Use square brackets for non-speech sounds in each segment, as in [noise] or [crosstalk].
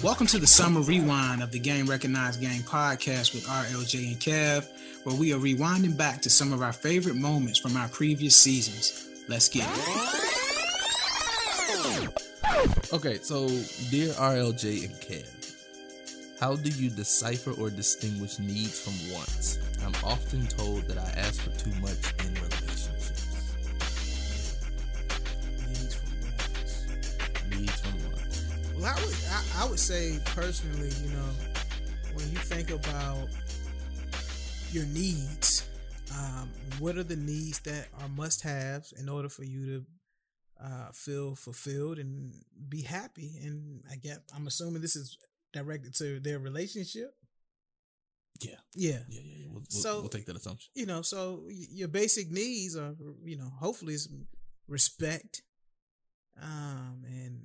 Welcome to the summer rewind of the Game Recognized Game podcast with RLJ and Kev, where we are rewinding back to some of our favorite moments from our previous seasons. Let's get it. Okay, so dear RLJ and Kev, how do you decipher or distinguish needs from wants? I'm often told that I ask for too much in I would, I, I would say personally, you know, when you think about your needs, um, what are the needs that are must-haves in order for you to uh, feel fulfilled and be happy? And I get, I'm assuming this is directed to their relationship. Yeah. Yeah. Yeah, yeah, yeah. We'll, we'll, So- we'll take that assumption. you know, so your basic needs are, you know, hopefully is respect, um, and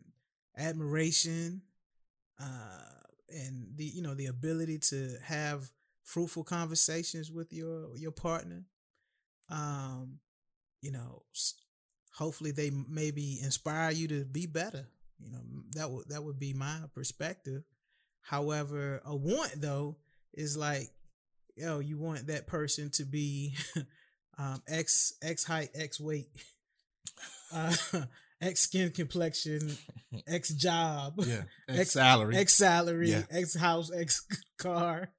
admiration, uh, and the, you know, the ability to have fruitful conversations with your your partner. Um, you know, hopefully they maybe inspire you to be better. You know, that would that would be my perspective. However, a want though is like yo, you want that person to be [laughs] um, X X height, X weight, [laughs] uh, X skin complexion, [laughs] X job, Yeah. Ex- salary. X salary, Yeah. X house, X [laughs] car.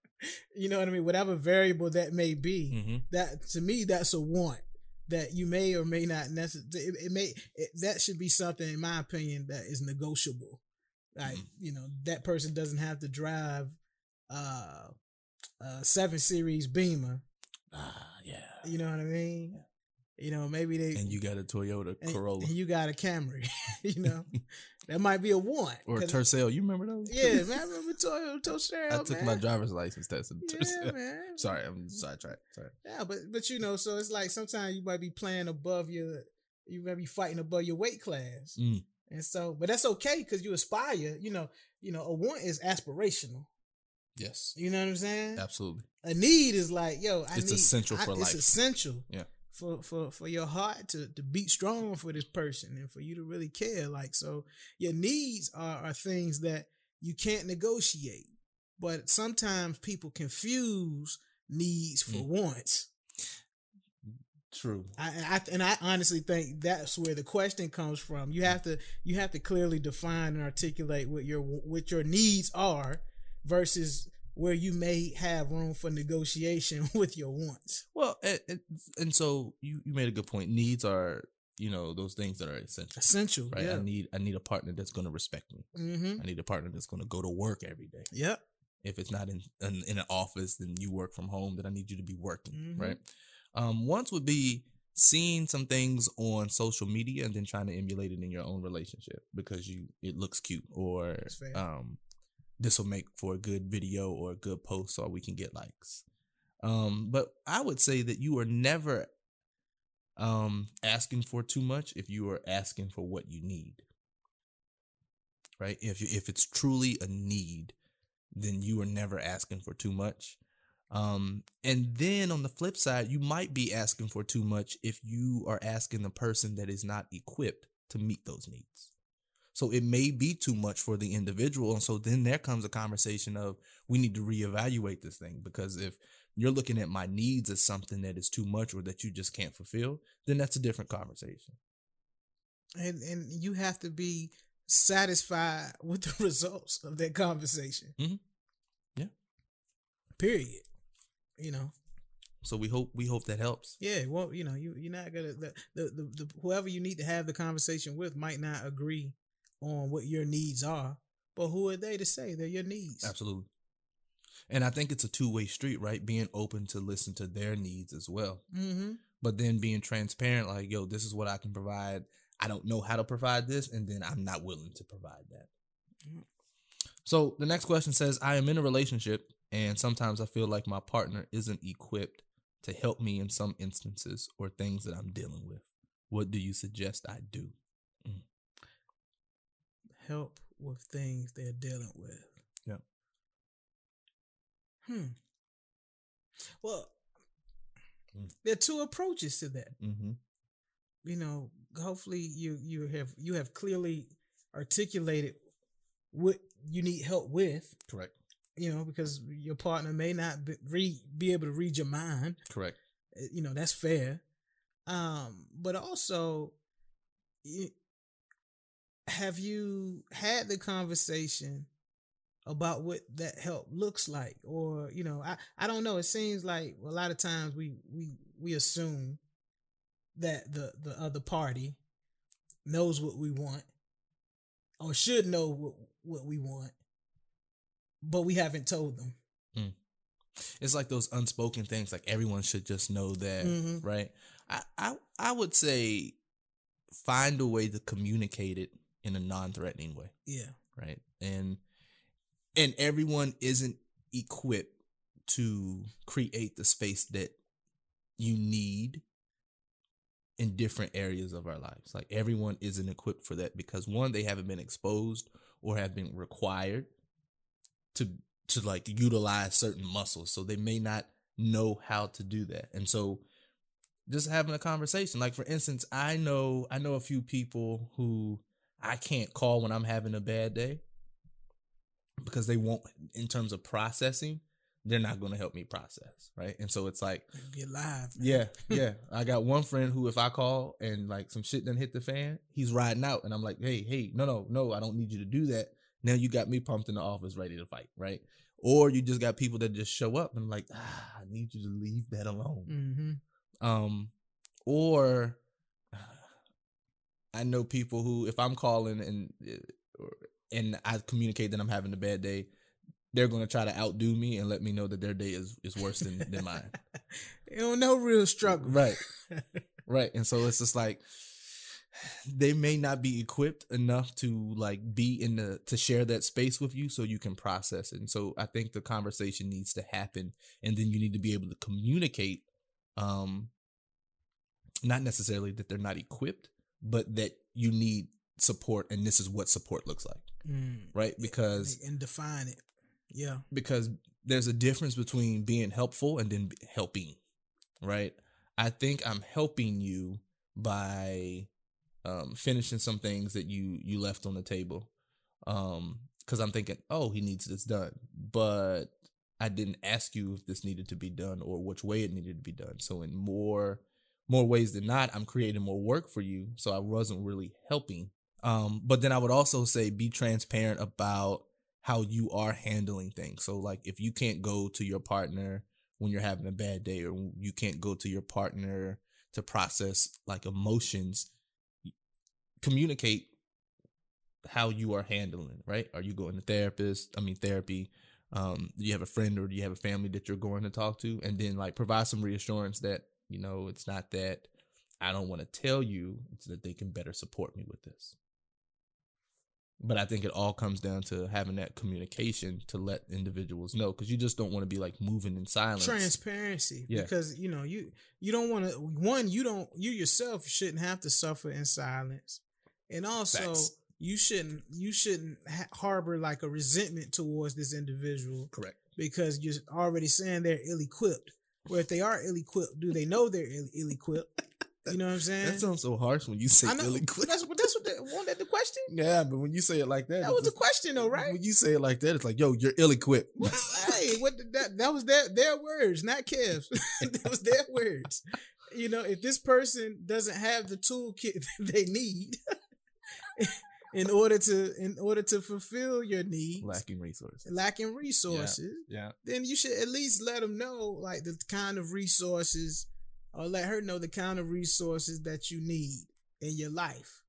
You know what I mean? Whatever variable that may be, hmm that to me that's a want that you may or may not necessarily. It, it may it, that should be something, in my opinion, that is negotiable. Like Mhm. you know, that person doesn't have to drive uh, a seven series Beamer. Ah, yeah. You know what I mean? You know, maybe they And you got a Toyota Corolla and you got a Camry. [laughs] you know, [laughs] that might be a want. or a Tercel. You remember those? Yeah, man, I remember Toyota Tercel. I took man. my driver's license test. in Yeah, Tercel. man. [laughs] Sorry, I'm sidetracked. Sorry. Yeah, but but you know, so it's like sometimes you might be playing above your, you might be fighting above your weight class, Mm. and so, but that's okay because you aspire. You know, you know, a want is aspirational. Yes. You know what I'm saying? Absolutely. A need is like, yo, I It's need, essential I- for it's life. essential. Yeah. For, for for your heart to, to beat strong for this person and for you to really care like so your needs are, are things that you can't negotiate but sometimes people confuse needs for Mm. wants True. I, I and I honestly think that's where the question comes from. You have to you have to clearly define and articulate what your what your needs are versus where you may have room for negotiation [laughs] with your wants. Well, and, and- and so you, you made a good point. Needs are you know those things that are essential, Essential, right? yeah. I need I need a partner that's going to respect me. mm-hmm. I need a partner that's going to go to work every day. Yep. If it's not in, in in an office, then you work from home. Then I need you to be working, Mhm. right? Um, once would be seeing some things on social media and then trying to emulate it in your own relationship because you it looks cute or um this will make for a good video or a good post so we can get likes. Um, but I would say that you are never um asking for too much if you are asking for what you need. Right? If you, if it's truly a need, then you are never asking for too much. Um, and then on the flip side, you might be asking for too much if you are asking the person that is not equipped to meet those needs. So it may be too much for the individual. And so then there comes a conversation of we need to reevaluate this thing because if you're looking at my needs as something that is too much or that you just can't fulfill, then that's a different conversation. And and you have to be satisfied [laughs] with the results of that conversation. Mhm. Yeah. Period. You know. So we hope we hope that helps. Yeah, well, you know, you you're not gonna the, the the the whoever you need to have the conversation with might not agree on what your needs are, but who are they to say they're your needs? Absolutely. And I think it's a two way street, right? Being open to listen to their needs as well. Mm-hmm. But then being transparent, like, yo, this is what I can provide. I don't know how to provide this, and then I'm not willing to provide that. Mhm. So the next question says, I am in a relationship, and sometimes I feel like my partner isn't equipped to help me in some instances or things that I'm dealing with. What do you suggest I do? Help with things they're dealing with. Yeah. Hmm. Well, Mm. there are two approaches to that. Mm-hmm. you know, hopefully you you have you have clearly articulated what you need help with. Correct. You know, because your partner may not be, re, be able to read your mind. Correct. Uh, You know, that's fair. Um, but also, have you had the conversation about what that help looks like or you know i i don't know it seems like a lot of times we we we assume that the the other party knows what we want or should know what what we want but we haven't told them It's like those unspoken things. Like everyone should just know that, Mhm. right? I, I I would say find a way to communicate it in a non-threatening way, yeah right? And and everyone isn't equipped to create the space that you need in different areas of our lives. Like everyone isn't equipped for that because one, they haven't been exposed or have been required to to like utilize certain muscles. So they may not know how to do that. And so just having a conversation. Like for instance, I know I know a few people who I can't call when I'm having a bad day because they won't in terms of processing, they're not going to help me process, right? And so it's like be alive yeah, [laughs] yeah. I got one friend who, if I call and like some shit done hit the fan, he's riding out, and I'm like, hey, hey, no, no, no, I don't need you to do that. Now you got me pumped in the office, ready to fight, right? Or you just got people that just show up and like, ah, I need you to leave that alone. mm-hmm. Um, or I know people who, if I'm calling and and I communicate that I'm having a bad day, they're going to try to outdo me and let me know that their day is is worse than than [laughs] mine. you don't know real struggle Right. [laughs] Right. And so it's just like they may not be equipped enough to like be in the to share that space with you so you can process it. And so I think the conversation needs to happen and then you need to be able to communicate um not necessarily that they're not equipped, but that you need support and this is what support looks like. Mm. Right? Because and define it yeah because there's a difference between being helpful and then helping, right? I think I'm helping you by um, finishing some things that you you left on the table, um, because I'm thinking, oh, he needs this done, but I didn't ask you if this needed to be done or which way it needed to be done. So in more more ways than not, I'm creating more work for you. So I wasn't really helping. Um, but then I would also say be transparent about how you are handling things. So like if you can't go to your partner when you're having a bad day or you can't go to your partner to process like emotions, communicate how you are handling, right? Are you going to therapist? I mean therapy. Um, do you have a friend or do you have a family that you're going to talk to? And then like provide some reassurance that, you know, it's not that I don't want to tell you, it's that they can better support me with this. But I think it all comes down to having that communication to let individuals know because you just don't want to be like moving in silence. transparency Yeah. because you know you you don't want to one you don't you yourself shouldn't have to suffer in silence and also Facts. you shouldn't you shouldn't ha- harbor like a resentment towards this individual Correct. because you're already saying they're ill-equipped where if they are ill-equipped do they know they're Ill- ill-equipped you know what i'm saying That sounds so harsh when you say I know, ill-equipped. that's what that's what the, wasn't that the question Yeah, but when you say it like that, that was the question though right When you say it like that, it's like, yo, you're ill-equipped. hey, what did that that was their their words, not Kev's. [laughs] that was their words. You know, if this person doesn't have the toolkit [laughs] they need in order to in order to fulfill your needs, Lacking resources. lacking resources, Yeah. then you should at least let them know like the kind of resources or let her know the kind of resources that you need in your life.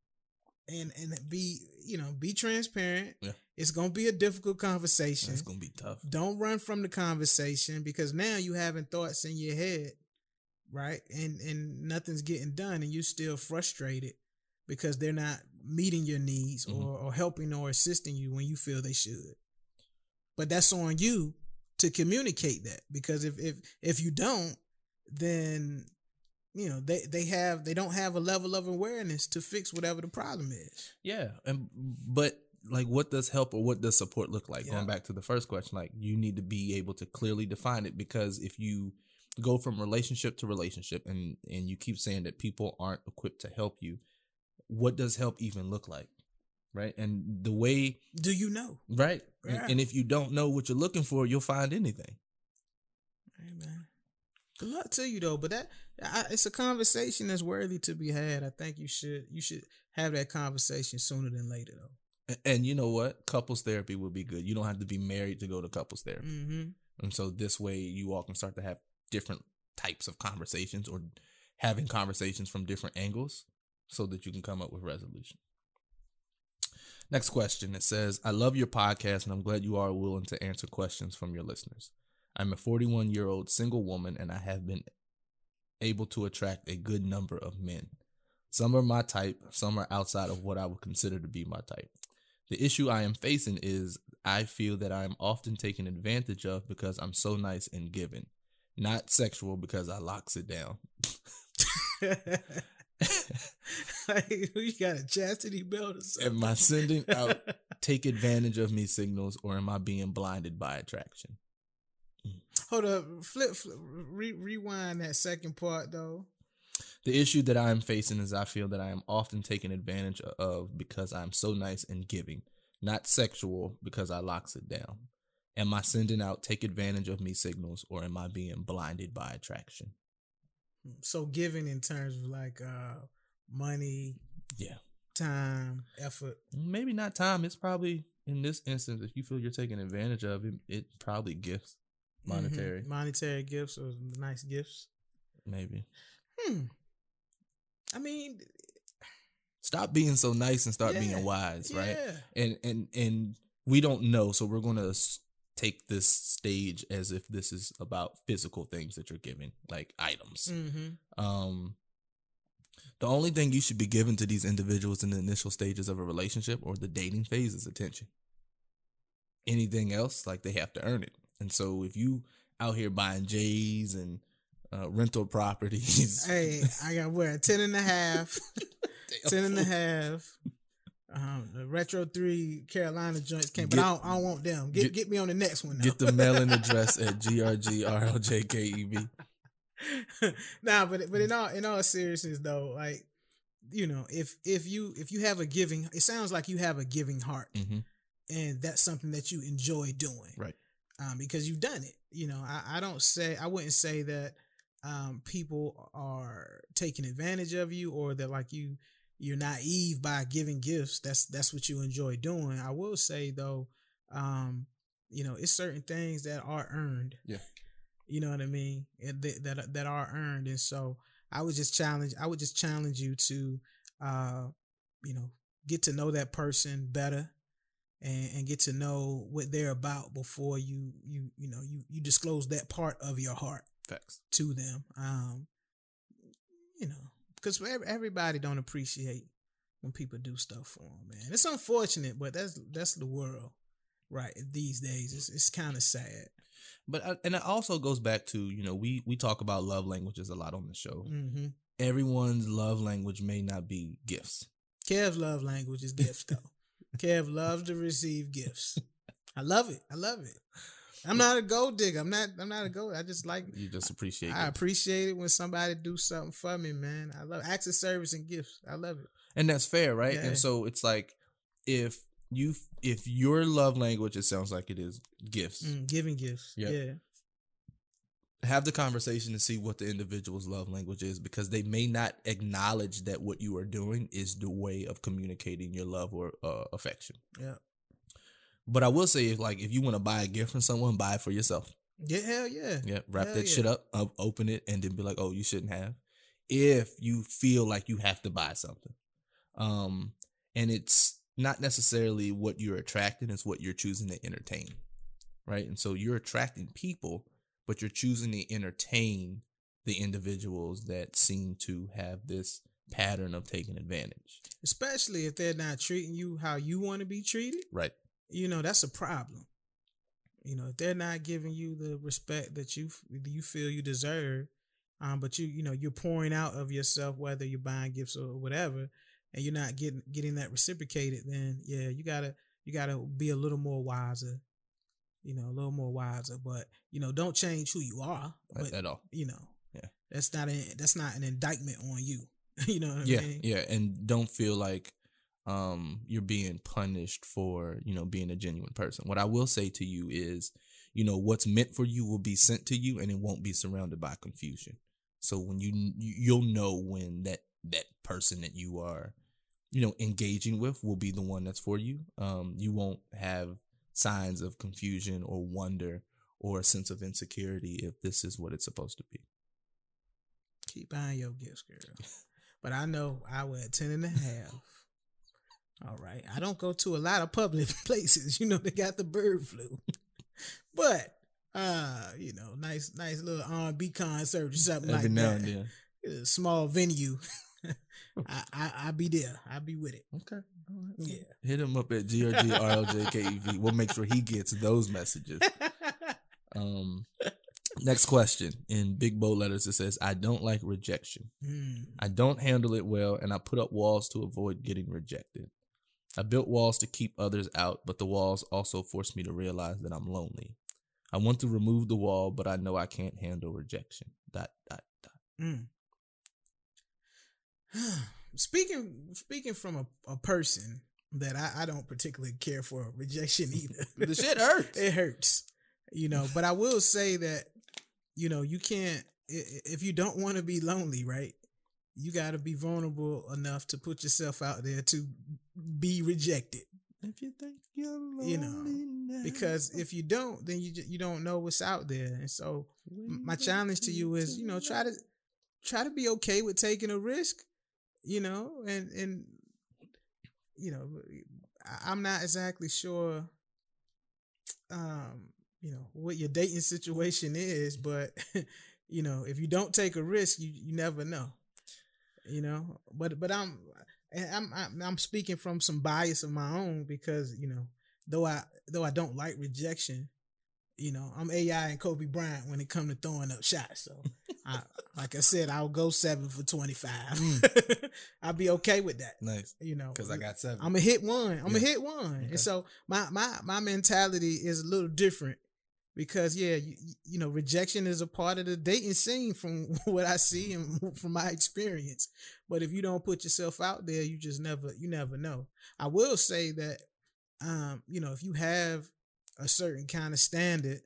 And and be, you know, be transparent. Yeah. It's going to be a difficult conversation it's gonna be tough. don't run from the conversation because now you having thoughts in your head right and and nothing's getting done and you're still frustrated because they're not meeting your needs Mhm. or, or helping or assisting you when you feel they should but that's on you to communicate that because if if if you don't then you know they they have they don't have a level of awareness to fix whatever the problem is Yeah, and but like, what does help or what does support look like? Yeah. Going back to the first question, like you need to be able to clearly define it because if you go from relationship to relationship and and you keep saying that people aren't equipped to help you, what does help even look like? right? And the way, Do you know? right? And- Yeah. And, if you don't know what you're looking for, you'll find anything. Man, good luck to you though. But that I, it's a conversation that's worthy to be had. I think you should you should have that conversation sooner than later though. A- And you know what? Couples therapy would be good. You don't have to be married to go to couples therapy. Mm-hmm. And so this way you all can start to have different types of conversations or having conversations from different angles so that you can come up with resolution. Next question. It says, I love your podcast and I'm glad you are willing to answer questions from your listeners. I'm a 41 year old single woman and I have been able to attract a good number of men. Some are my type, some are outside of what I would consider to be my type. The issue I am facing is I feel that I am often taken advantage of because I'm so nice and giving, not sexual because I locks it down. [laughs] [laughs] [laughs] like, you got a chastity belt or something? Am I sending out [laughs] take advantage of me signals or am I being blinded by attraction? Mm. Hold up, flip, flip re- rewind that second part though. The issue that I am facing is I feel that I am often taken advantage of because I'm so nice and giving, not sexual because I locks it down. Am I sending out take advantage of me signals or am I being blinded by attraction? So giving in terms of like uh money, Yeah. time, effort. Maybe not time. It's probably in this instance, if you feel you're taking advantage of it, it probably gifts, monetary, Mhm. monetary gifts or nice gifts. maybe. Hmm. I mean, Stop being so nice and start Yeah. being wise, right? yeah. And and and we don't know, so we're gonna s- take this stage as if this is about physical things that you're giving, like items. Mm-hmm. Um, the only thing you should be giving to these individuals in the initial stages of a relationship or the dating phase is attention. Anything else, like they have to earn it. And so if you out here buying J's and uh, rental properties, Hey, I got where ten and a half, [laughs] ten and a half. Um, the retro three Carolina joints came, but Get- I don't, I don't want them. Get, get- get me on the next one. Now. get the mailing [laughs] address at grgrljkev. [laughs] nah, but but in all in all seriousness though, like you know, if if you if you have a giving, it sounds like you have a giving heart, hmm and that's something that you enjoy doing, Right. Um, because you've done it. You know, I, I don't say I wouldn't say that um people are taking advantage of you or that like you you're naive by giving gifts. That's that's what you enjoy doing. I will say though, um, you know, it's certain things that are earned. Yeah. You know what I mean? And that that that are earned, and so I would just challenge. I would just challenge you to, uh, you know, get to know that person better, and and get to know what they're about before you you you know you you disclose that part of your heart Facts. to them. Um, you know, because everybody don't appreciate when people do stuff for them, man. It's unfortunate, but that's that's the world, right? These days, it's it's kind of sad. But and it also goes back to you know we we talk about love languages a lot on the show. Mm-hmm. Everyone's love language may not be gifts. Kev's love language is gifts, though. [laughs] Kev loves to receive gifts. I love it. I love it. I'm not a gold digger. I'm not. I'm not a gold. I just like. You just appreciate. I gifts. appreciate it when somebody do something for me, man. I love acts of service and gifts. I love it. and that's fair, right? Yeah. And so it's like if you if your love language, it sounds like it is gifts. Mm, giving gifts. Yep. Yeah. Have the conversation to see what the individual's love language is because they may not acknowledge that what you are doing is the way of communicating your love or uh, affection. Yeah. But I will say, if like if you want to buy a gift from someone, buy it for yourself. Yeah. Hell yeah. Yeah, wrap Hell that yeah. shit up, up, open it, and then be like, "Oh, you shouldn't have." If you feel like you have to buy something, um, and it's not necessarily what you're attracting; it's what you're choosing to entertain, right? And so you're attracting people, but you're choosing to entertain the individuals that seem to have this pattern of taking advantage, Especially if they're not treating you how you want to be treated. right? You know that's a problem you know if they're not giving you the respect that you you feel you deserve um but you you know you're pouring out of yourself whether you're buying gifts or whatever and you're not getting getting that reciprocated then yeah you gotta you gotta be a little more wiser you know a little more wiser but you know don't change who you are At, but at all. you know Yeah. that's not a, that's not an indictment on you [laughs] you know what yeah i mean yeah and don't feel like um you're being punished for you know being a genuine person. What I will say to you is, you know, what's meant for you will be sent to you, and it won't be surrounded by confusion. So when you you'll know when that that person that you are, you know, engaging with will be the one that's for you. Um, you won't have signs of confusion or wonder or a sense of insecurity if this is what it's supposed to be. Keep buying your gifts, girl. But I know I wear 10 and a half. All right. I don't go to a lot of public [laughs] places. You know, they got the bird flu. [laughs] but uh, you know, nice, nice little R&B concert or something Every like now that. and then. [laughs] A small venue. I, I I be there. I be with it. Okay. Yeah. Hit him up at GRG RLJKEV. We'll make sure he gets those messages. Um, next question in big bold letters it says, "I don't like rejection. Mm. I don't handle it well, and I put up walls to avoid getting rejected. I built walls to keep others out, but the walls also force me to realize that I'm lonely. I want to remove the wall, but I know I can't handle rejection. Dot dot dot. Mm. [sighs] speaking speaking from a, a person that I, I don't particularly care for [laughs] rejection either. The shit hurts. it hurts, you know. But I will say that you know you can't if you don't want to be lonely, right? You got to be vulnerable enough to put yourself out there to be rejected. If you think you're lonely You know, now, Because if you don't, then you you don't know what's out there. And so my challenge to you is, you know, try to try to be okay with taking a risk, you know, and and you know, I'm not exactly sure, um, you know, what your dating situation is, but [laughs] you know, if you don't take a risk, you you never know, you know. But but I'm and I'm I'm, I'm speaking from some bias of my own because you know, though I though I don't like rejection, you know, I'm AI and Kobe Bryant when it come to throwing up shots. So, I, [laughs] like I said, I'll go seven for twenty five. Hmm. [laughs] I'll be okay with that. nice You know, because I got seven. I'm a hit one. I'm a Yeah. hit one. Okay. And so my my my mentality is a little different because yeah, you, you know, rejection is a part of the dating scene from [laughs] what I see and [laughs] from my experience. But if you don't put yourself out there, you just never you never know. I will say that um, you know, if you have a certain kind of standard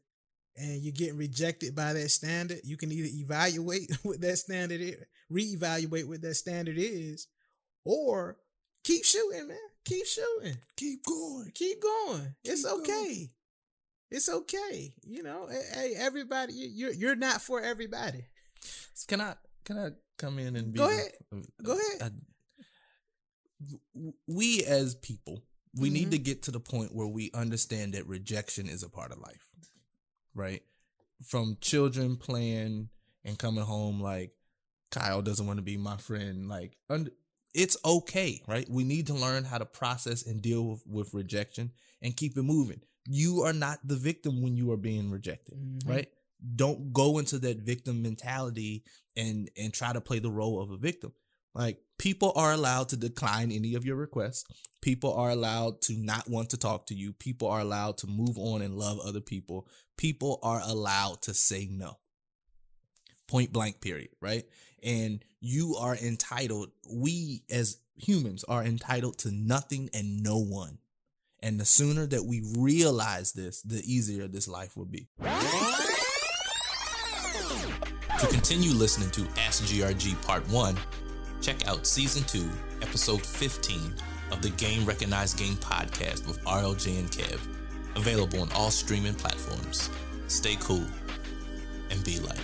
and you're getting rejected by that standard, you can either evaluate [laughs] what that standard is, reevaluate what that standard is, or keep shooting, man. Keep shooting. keep going. Keep going. It's okay. going. It's okay. You know, hey, everybody, you- you're you're not for everybody. Can I can I come in and be Go ahead. Go ahead. I- we as people, we need Mhm. to get to the point where we understand that rejection is a part of life, right? From children playing and coming home like Kyle doesn't want to be my friend, like it's okay, right? We need to learn how to process and deal with, with rejection and keep it moving. You are not the victim when you are being rejected Mhm. right? Don't go into that victim mentality and and try to play the role of a victim. Like people are allowed to decline any of your requests. People are allowed to not want to talk to you. People are allowed to move on and love other people. People are allowed to say no. Point blank period, right? And you are entitled, we as humans are entitled to nothing and no one. And the sooner that we realize this, the easier this life will be. To continue listening to Ask GRG Part 1, check out Season 2, Episode 15 of the Game Recognized Game podcast with RLJ and Kev, available on all streaming platforms. Stay cool and be light.